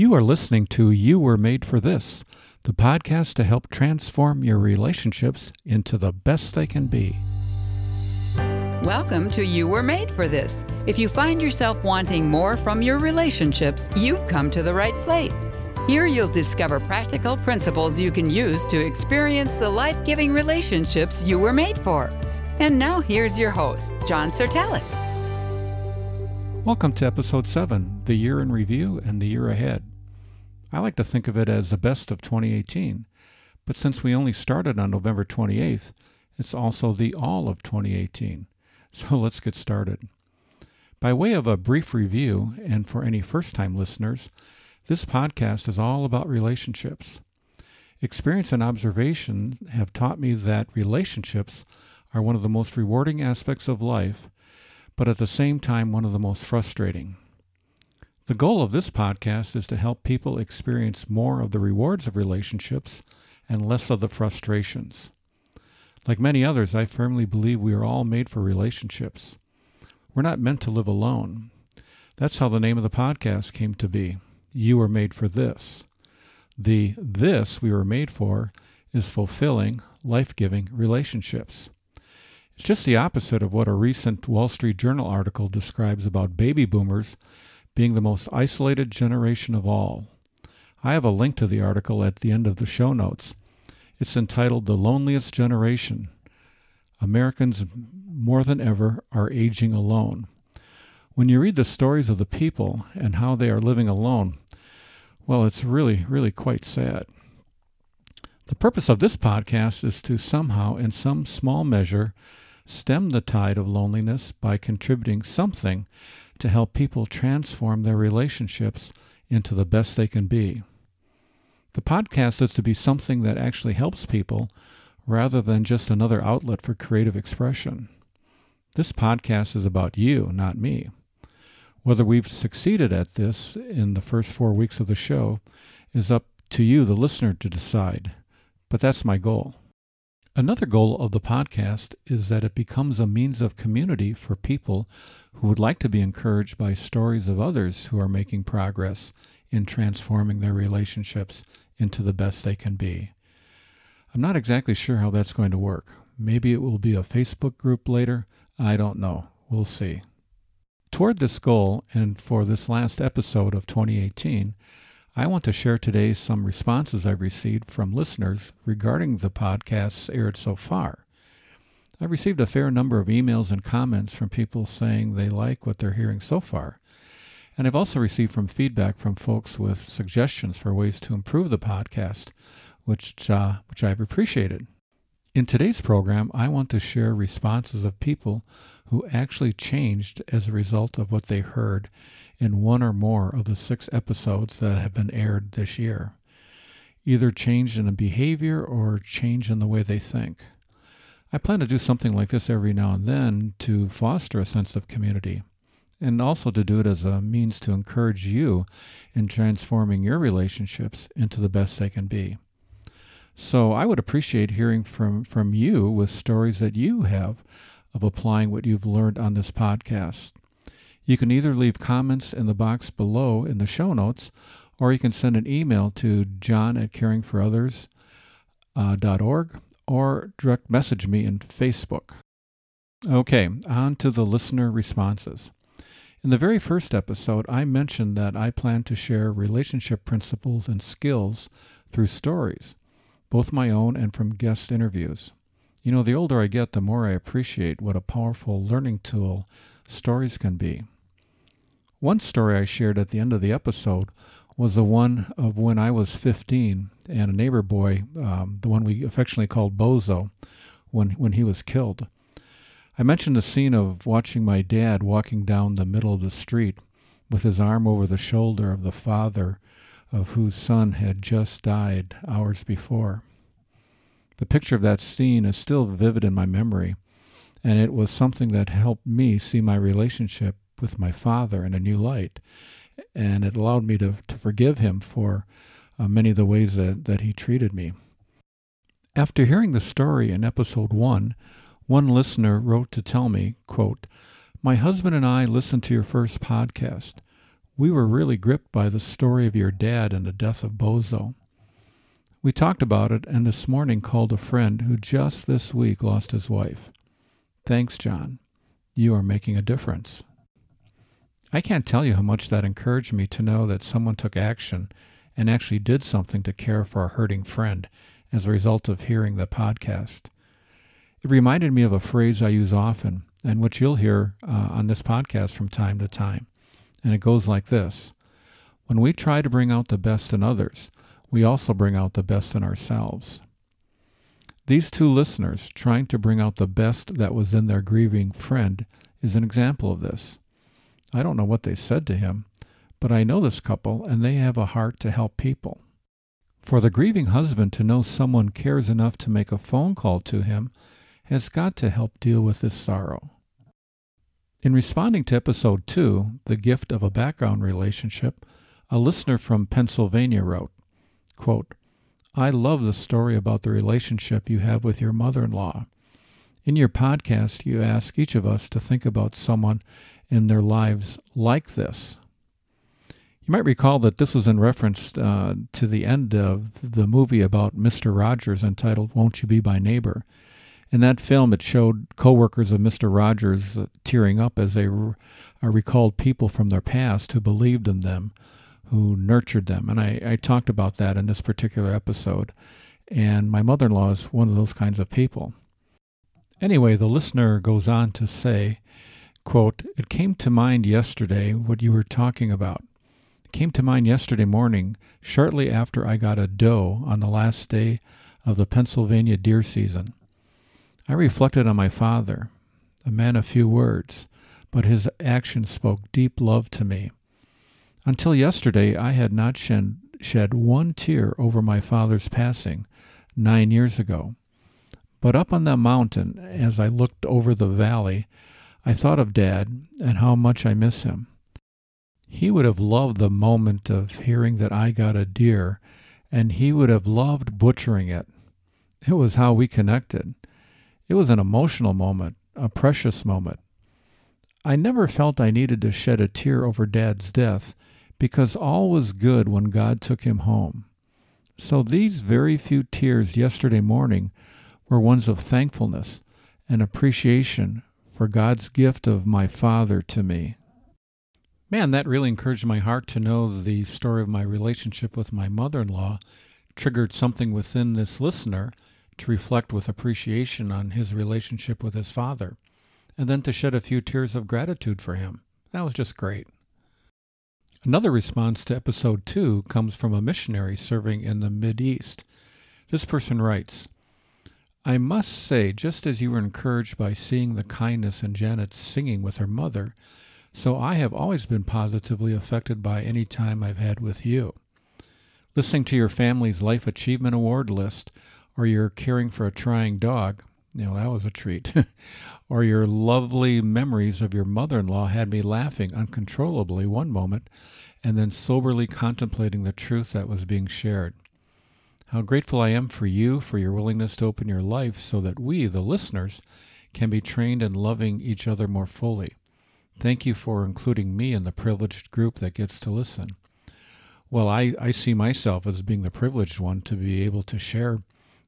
You are listening to You Were Made for This, the podcast to help transform your relationships into the best they can be. Welcome to You Were Made for This. If you find yourself wanting more from your relationships, you've come to the right place. Here you'll discover practical principles you can use to experience the life giving relationships you were made for. And now here's your host, John Certalic. Welcome to episode 7, The Year in Review and the Year Ahead. I like to think of it as the best of 2018, but since we only started on November 28th, it's also the all of 2018. So let's get started. By way of a brief review, and for any first time listeners, this podcast is all about relationships. Experience and observation have taught me that relationships are one of the most rewarding aspects of life but at the same time, one of the most frustrating. The goal of this podcast is to help people experience more of the rewards of relationships and less of the frustrations. Like many others, I firmly believe we are all made for relationships. We're not meant to live alone. That's how the name of the podcast came to be. You are made for this. The this we were made for is fulfilling, life giving relationships. It's just the opposite of what a recent Wall Street Journal article describes about baby boomers being the most isolated generation of all. I have a link to the article at the end of the show notes. It's entitled The Loneliest Generation Americans More Than Ever Are Aging Alone. When you read the stories of the people and how they are living alone, well, it's really, really quite sad. The purpose of this podcast is to somehow, in some small measure, stem the tide of loneliness by contributing something to help people transform their relationships into the best they can be. The podcast is to be something that actually helps people rather than just another outlet for creative expression. This podcast is about you, not me. Whether we've succeeded at this in the first four weeks of the show is up to you, the listener, to decide, but that's my goal. Another goal of the podcast is that it becomes a means of community for people who would like to be encouraged by stories of others who are making progress in transforming their relationships into the best they can be. I'm not exactly sure how that's going to work. Maybe it will be a Facebook group later. I don't know. We'll see. Toward this goal, and for this last episode of 2018, I want to share today some responses I've received from listeners regarding the podcasts aired so far. I've received a fair number of emails and comments from people saying they like what they're hearing so far. And I've also received from feedback from folks with suggestions for ways to improve the podcast, which, uh, which I've appreciated. In today's program, I want to share responses of people who actually changed as a result of what they heard in one or more of the six episodes that have been aired this year. Either change in a behavior or change in the way they think. I plan to do something like this every now and then to foster a sense of community, and also to do it as a means to encourage you in transforming your relationships into the best they can be. So I would appreciate hearing from, from you with stories that you have of applying what you've learned on this podcast. You can either leave comments in the box below in the show notes, or you can send an email to john at caringforothers.org uh, or direct message me in Facebook. Okay, on to the listener responses. In the very first episode, I mentioned that I plan to share relationship principles and skills through stories, both my own and from guest interviews. You know, the older I get, the more I appreciate what a powerful learning tool stories can be. One story I shared at the end of the episode was the one of when I was 15 and a neighbor boy, um, the one we affectionately called Bozo, when, when he was killed. I mentioned the scene of watching my dad walking down the middle of the street with his arm over the shoulder of the father of whose son had just died hours before. The picture of that scene is still vivid in my memory, and it was something that helped me see my relationship with my father in a new light. And it allowed me to, to forgive him for uh, many of the ways that, that he treated me. After hearing the story in episode one, one listener wrote to tell me, quote, My husband and I listened to your first podcast. we were really gripped by the story of your dad and the death of Bozo. We talked about it and this morning called a friend who just this week lost his wife. Thanks, John. You are making a difference. I can't tell you how much that encouraged me to know that someone took action and actually did something to care for a hurting friend as a result of hearing the podcast. It reminded me of a phrase I use often and which you'll hear uh, on this podcast from time to time. And it goes like this When we try to bring out the best in others, we also bring out the best in ourselves. These two listeners trying to bring out the best that was in their grieving friend is an example of this. I don't know what they said to him, but I know this couple and they have a heart to help people. For the grieving husband to know someone cares enough to make a phone call to him has got to help deal with this sorrow. In responding to episode 2, The Gift of a Background Relationship, a listener from Pennsylvania wrote, quote, I love the story about the relationship you have with your mother in law. In your podcast, you ask each of us to think about someone in their lives like this. You might recall that this was in reference uh, to the end of the movie about Mr. Rogers entitled Won't You Be My Neighbor, in that film, it showed coworkers of Mr. Rogers tearing up as they uh, recalled people from their past who believed in them, who nurtured them. And I, I talked about that in this particular episode. And my mother in law is one of those kinds of people. Anyway, the listener goes on to say, quote, It came to mind yesterday what you were talking about. It came to mind yesterday morning, shortly after I got a doe on the last day of the Pennsylvania deer season. I reflected on my father, a man of few words, but his actions spoke deep love to me. Until yesterday, I had not shed, shed one tear over my father's passing nine years ago. But up on that mountain, as I looked over the valley, I thought of Dad and how much I miss him. He would have loved the moment of hearing that I got a deer, and he would have loved butchering it. It was how we connected. It was an emotional moment, a precious moment. I never felt I needed to shed a tear over Dad's death because all was good when God took him home. So these very few tears yesterday morning were ones of thankfulness and appreciation for God's gift of my father to me. Man, that really encouraged my heart to know the story of my relationship with my mother in law triggered something within this listener to reflect with appreciation on his relationship with his father, and then to shed a few tears of gratitude for him. That was just great. Another response to episode 2 comes from a missionary serving in the East. This person writes I must say, just as you were encouraged by seeing the kindness in Janet's singing with her mother, so I have always been positively affected by any time I've had with you. Listening to your family's Life Achievement Award list or you're caring for a trying dog, you know, that was a treat. or your lovely memories of your mother in law had me laughing uncontrollably one moment and then soberly contemplating the truth that was being shared. How grateful I am for you for your willingness to open your life so that we, the listeners, can be trained in loving each other more fully. Thank you for including me in the privileged group that gets to listen. Well, I, I see myself as being the privileged one to be able to share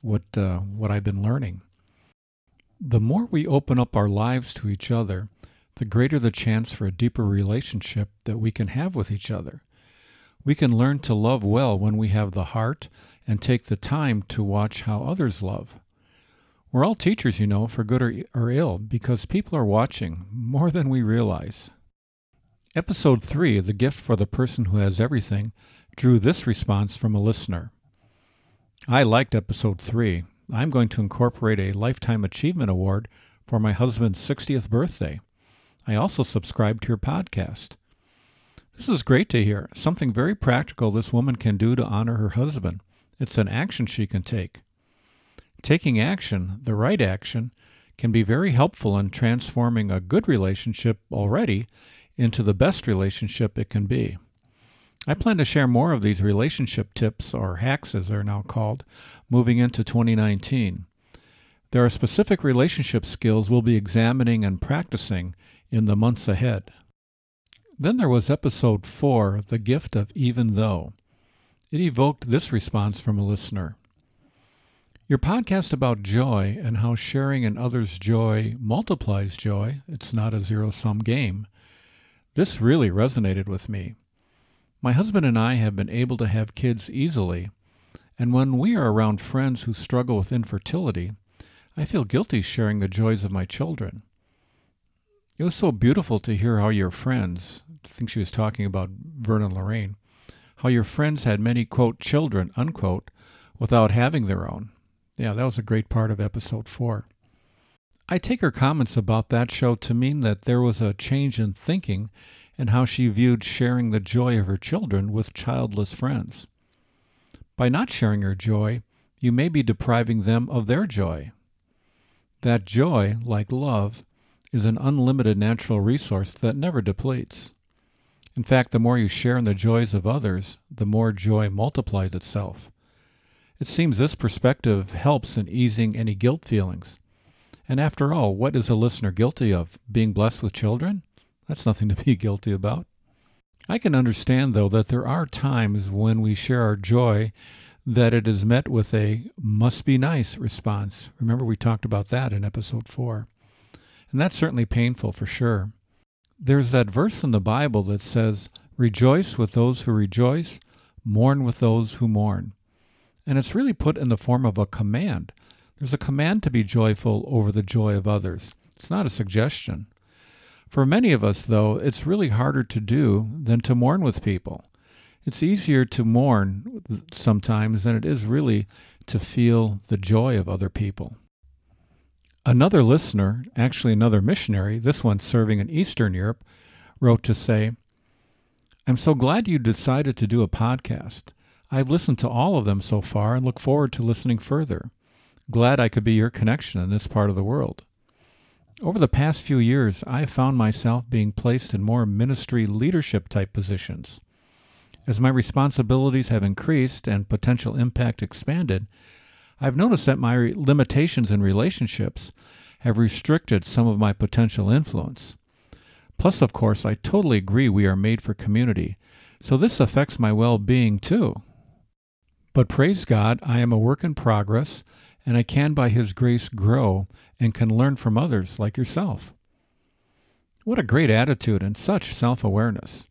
what uh, what I've been learning. The more we open up our lives to each other, the greater the chance for a deeper relationship that we can have with each other. We can learn to love well when we have the heart and take the time to watch how others love. We're all teachers, you know, for good or, or ill, because people are watching more than we realize. Episode 3, The Gift for the Person Who Has Everything, drew this response from a listener. I liked episode three. I'm going to incorporate a Lifetime Achievement Award for my husband's 60th birthday. I also subscribe to your podcast. This is great to hear. Something very practical this woman can do to honor her husband. It's an action she can take. Taking action, the right action, can be very helpful in transforming a good relationship already into the best relationship it can be. I plan to share more of these relationship tips, or hacks as they're now called, moving into 2019. There are specific relationship skills we'll be examining and practicing in the months ahead. Then there was episode 4, The Gift of Even Though. It evoked this response from a listener. Your podcast about joy and how sharing in others' joy multiplies joy, it's not a zero sum game. This really resonated with me. My husband and I have been able to have kids easily, and when we are around friends who struggle with infertility, I feel guilty sharing the joys of my children. It was so beautiful to hear how your friends, I think she was talking about Vernon Lorraine, how your friends had many, quote, children, unquote, without having their own. Yeah, that was a great part of episode four. I take her comments about that show to mean that there was a change in thinking and how she viewed sharing the joy of her children with childless friends. By not sharing your joy, you may be depriving them of their joy. That joy, like love, is an unlimited natural resource that never depletes. In fact, the more you share in the joys of others, the more joy multiplies itself. It seems this perspective helps in easing any guilt feelings. And after all, what is a listener guilty of? Being blessed with children? That's nothing to be guilty about. I can understand, though, that there are times when we share our joy that it is met with a must be nice response. Remember, we talked about that in episode 4. And that's certainly painful for sure. There's that verse in the Bible that says, Rejoice with those who rejoice, mourn with those who mourn. And it's really put in the form of a command. There's a command to be joyful over the joy of others. It's not a suggestion. For many of us, though, it's really harder to do than to mourn with people. It's easier to mourn sometimes than it is really to feel the joy of other people. Another listener, actually another missionary, this one serving in Eastern Europe, wrote to say, I'm so glad you decided to do a podcast. I've listened to all of them so far and look forward to listening further. Glad I could be your connection in this part of the world. Over the past few years, I have found myself being placed in more ministry leadership type positions. As my responsibilities have increased and potential impact expanded, I've noticed that my limitations in relationships have restricted some of my potential influence. Plus, of course, I totally agree we are made for community, so this affects my well being too. But praise God, I am a work in progress, and I can by His grace grow and can learn from others like yourself. What a great attitude and such self awareness.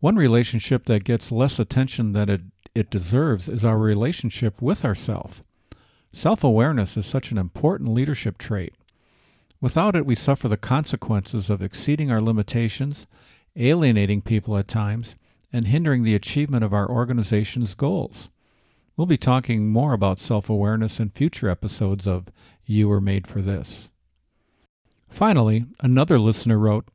One relationship that gets less attention than it, it deserves is our relationship with ourself. Self awareness is such an important leadership trait. Without it, we suffer the consequences of exceeding our limitations, alienating people at times, and hindering the achievement of our organization's goals. We'll be talking more about self awareness in future episodes of You Were Made for This. Finally, another listener wrote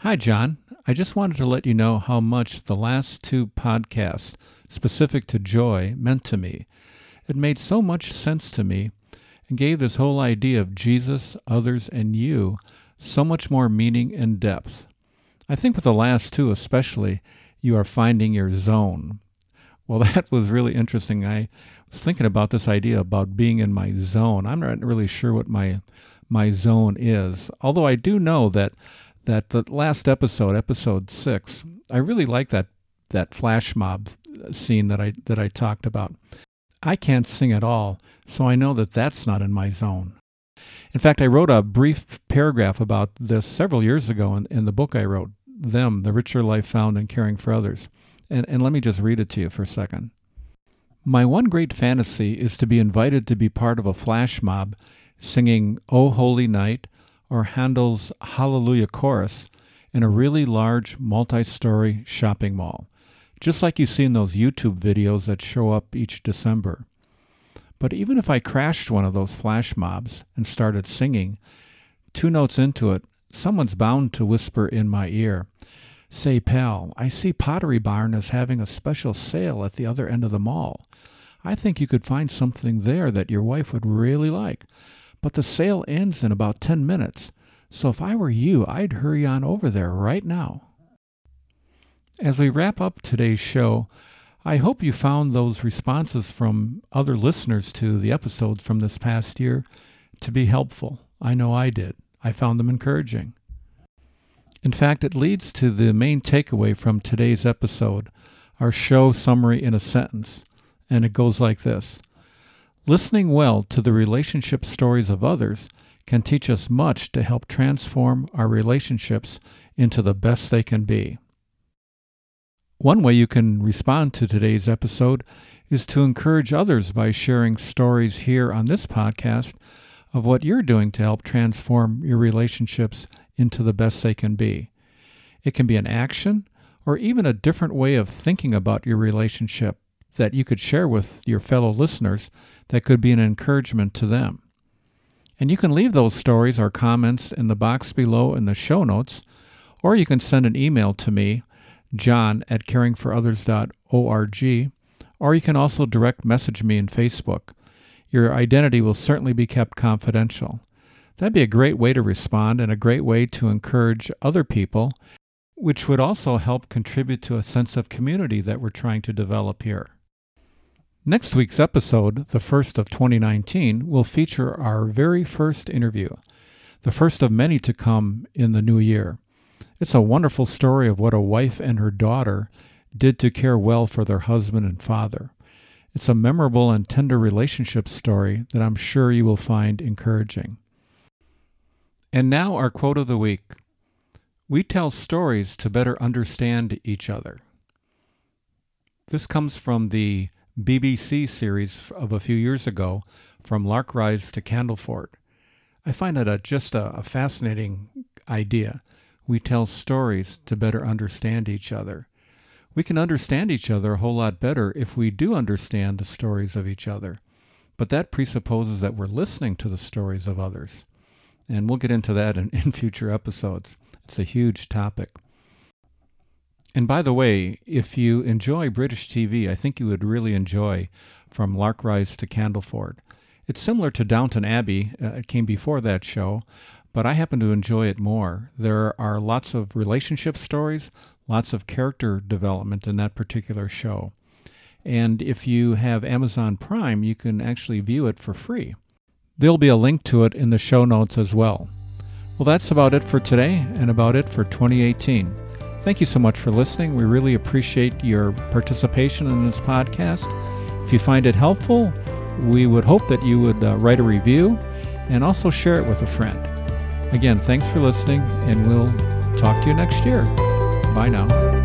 Hi, John. I just wanted to let you know how much the last two podcasts specific to joy meant to me. It made so much sense to me and gave this whole idea of Jesus, others, and you so much more meaning and depth. I think with the last two especially, you are finding your zone. Well, that was really interesting. I was thinking about this idea about being in my zone. I'm not really sure what my my zone is, although I do know that that the last episode, episode six, I really like that that flash mob scene that I that I talked about. I can't sing at all, so I know that that's not in my zone. In fact, I wrote a brief paragraph about this several years ago in, in the book I wrote, Them, The Richer Life Found in Caring for Others. And, and let me just read it to you for a second. My one great fantasy is to be invited to be part of a flash mob singing O Holy Night or Handel's Hallelujah Chorus in a really large multi story shopping mall, just like you see in those YouTube videos that show up each December. But even if I crashed one of those flash mobs and started singing, two notes into it, someone's bound to whisper in my ear, Say, pal, I see Pottery Barn is having a special sale at the other end of the mall. I think you could find something there that your wife would really like. But the sale ends in about 10 minutes, so if I were you, I'd hurry on over there right now. As we wrap up today's show, I hope you found those responses from other listeners to the episodes from this past year to be helpful. I know I did. I found them encouraging. In fact, it leads to the main takeaway from today's episode, our show summary in a sentence, and it goes like this Listening well to the relationship stories of others can teach us much to help transform our relationships into the best they can be. One way you can respond to today's episode is to encourage others by sharing stories here on this podcast of what you're doing to help transform your relationships into the best they can be. It can be an action or even a different way of thinking about your relationship that you could share with your fellow listeners that could be an encouragement to them. And you can leave those stories or comments in the box below in the show notes, or you can send an email to me, john at caringforothers.org, or you can also direct message me in Facebook. Your identity will certainly be kept confidential. That'd be a great way to respond and a great way to encourage other people, which would also help contribute to a sense of community that we're trying to develop here. Next week's episode, the first of 2019, will feature our very first interview, the first of many to come in the new year. It's a wonderful story of what a wife and her daughter did to care well for their husband and father. It's a memorable and tender relationship story that I'm sure you will find encouraging. And now, our quote of the week We tell stories to better understand each other. This comes from the BBC series of a few years ago, From Lark Rise to Candleford. I find it a, just a, a fascinating idea. We tell stories to better understand each other. We can understand each other a whole lot better if we do understand the stories of each other. But that presupposes that we're listening to the stories of others. And we'll get into that in, in future episodes. It's a huge topic. And by the way, if you enjoy British TV, I think you would really enjoy From Larkrise to Candleford. It's similar to Downton Abbey, uh, it came before that show, but I happen to enjoy it more. There are lots of relationship stories, lots of character development in that particular show. And if you have Amazon Prime, you can actually view it for free. There'll be a link to it in the show notes as well. Well, that's about it for today and about it for 2018. Thank you so much for listening. We really appreciate your participation in this podcast. If you find it helpful, we would hope that you would uh, write a review and also share it with a friend. Again, thanks for listening, and we'll talk to you next year. Bye now.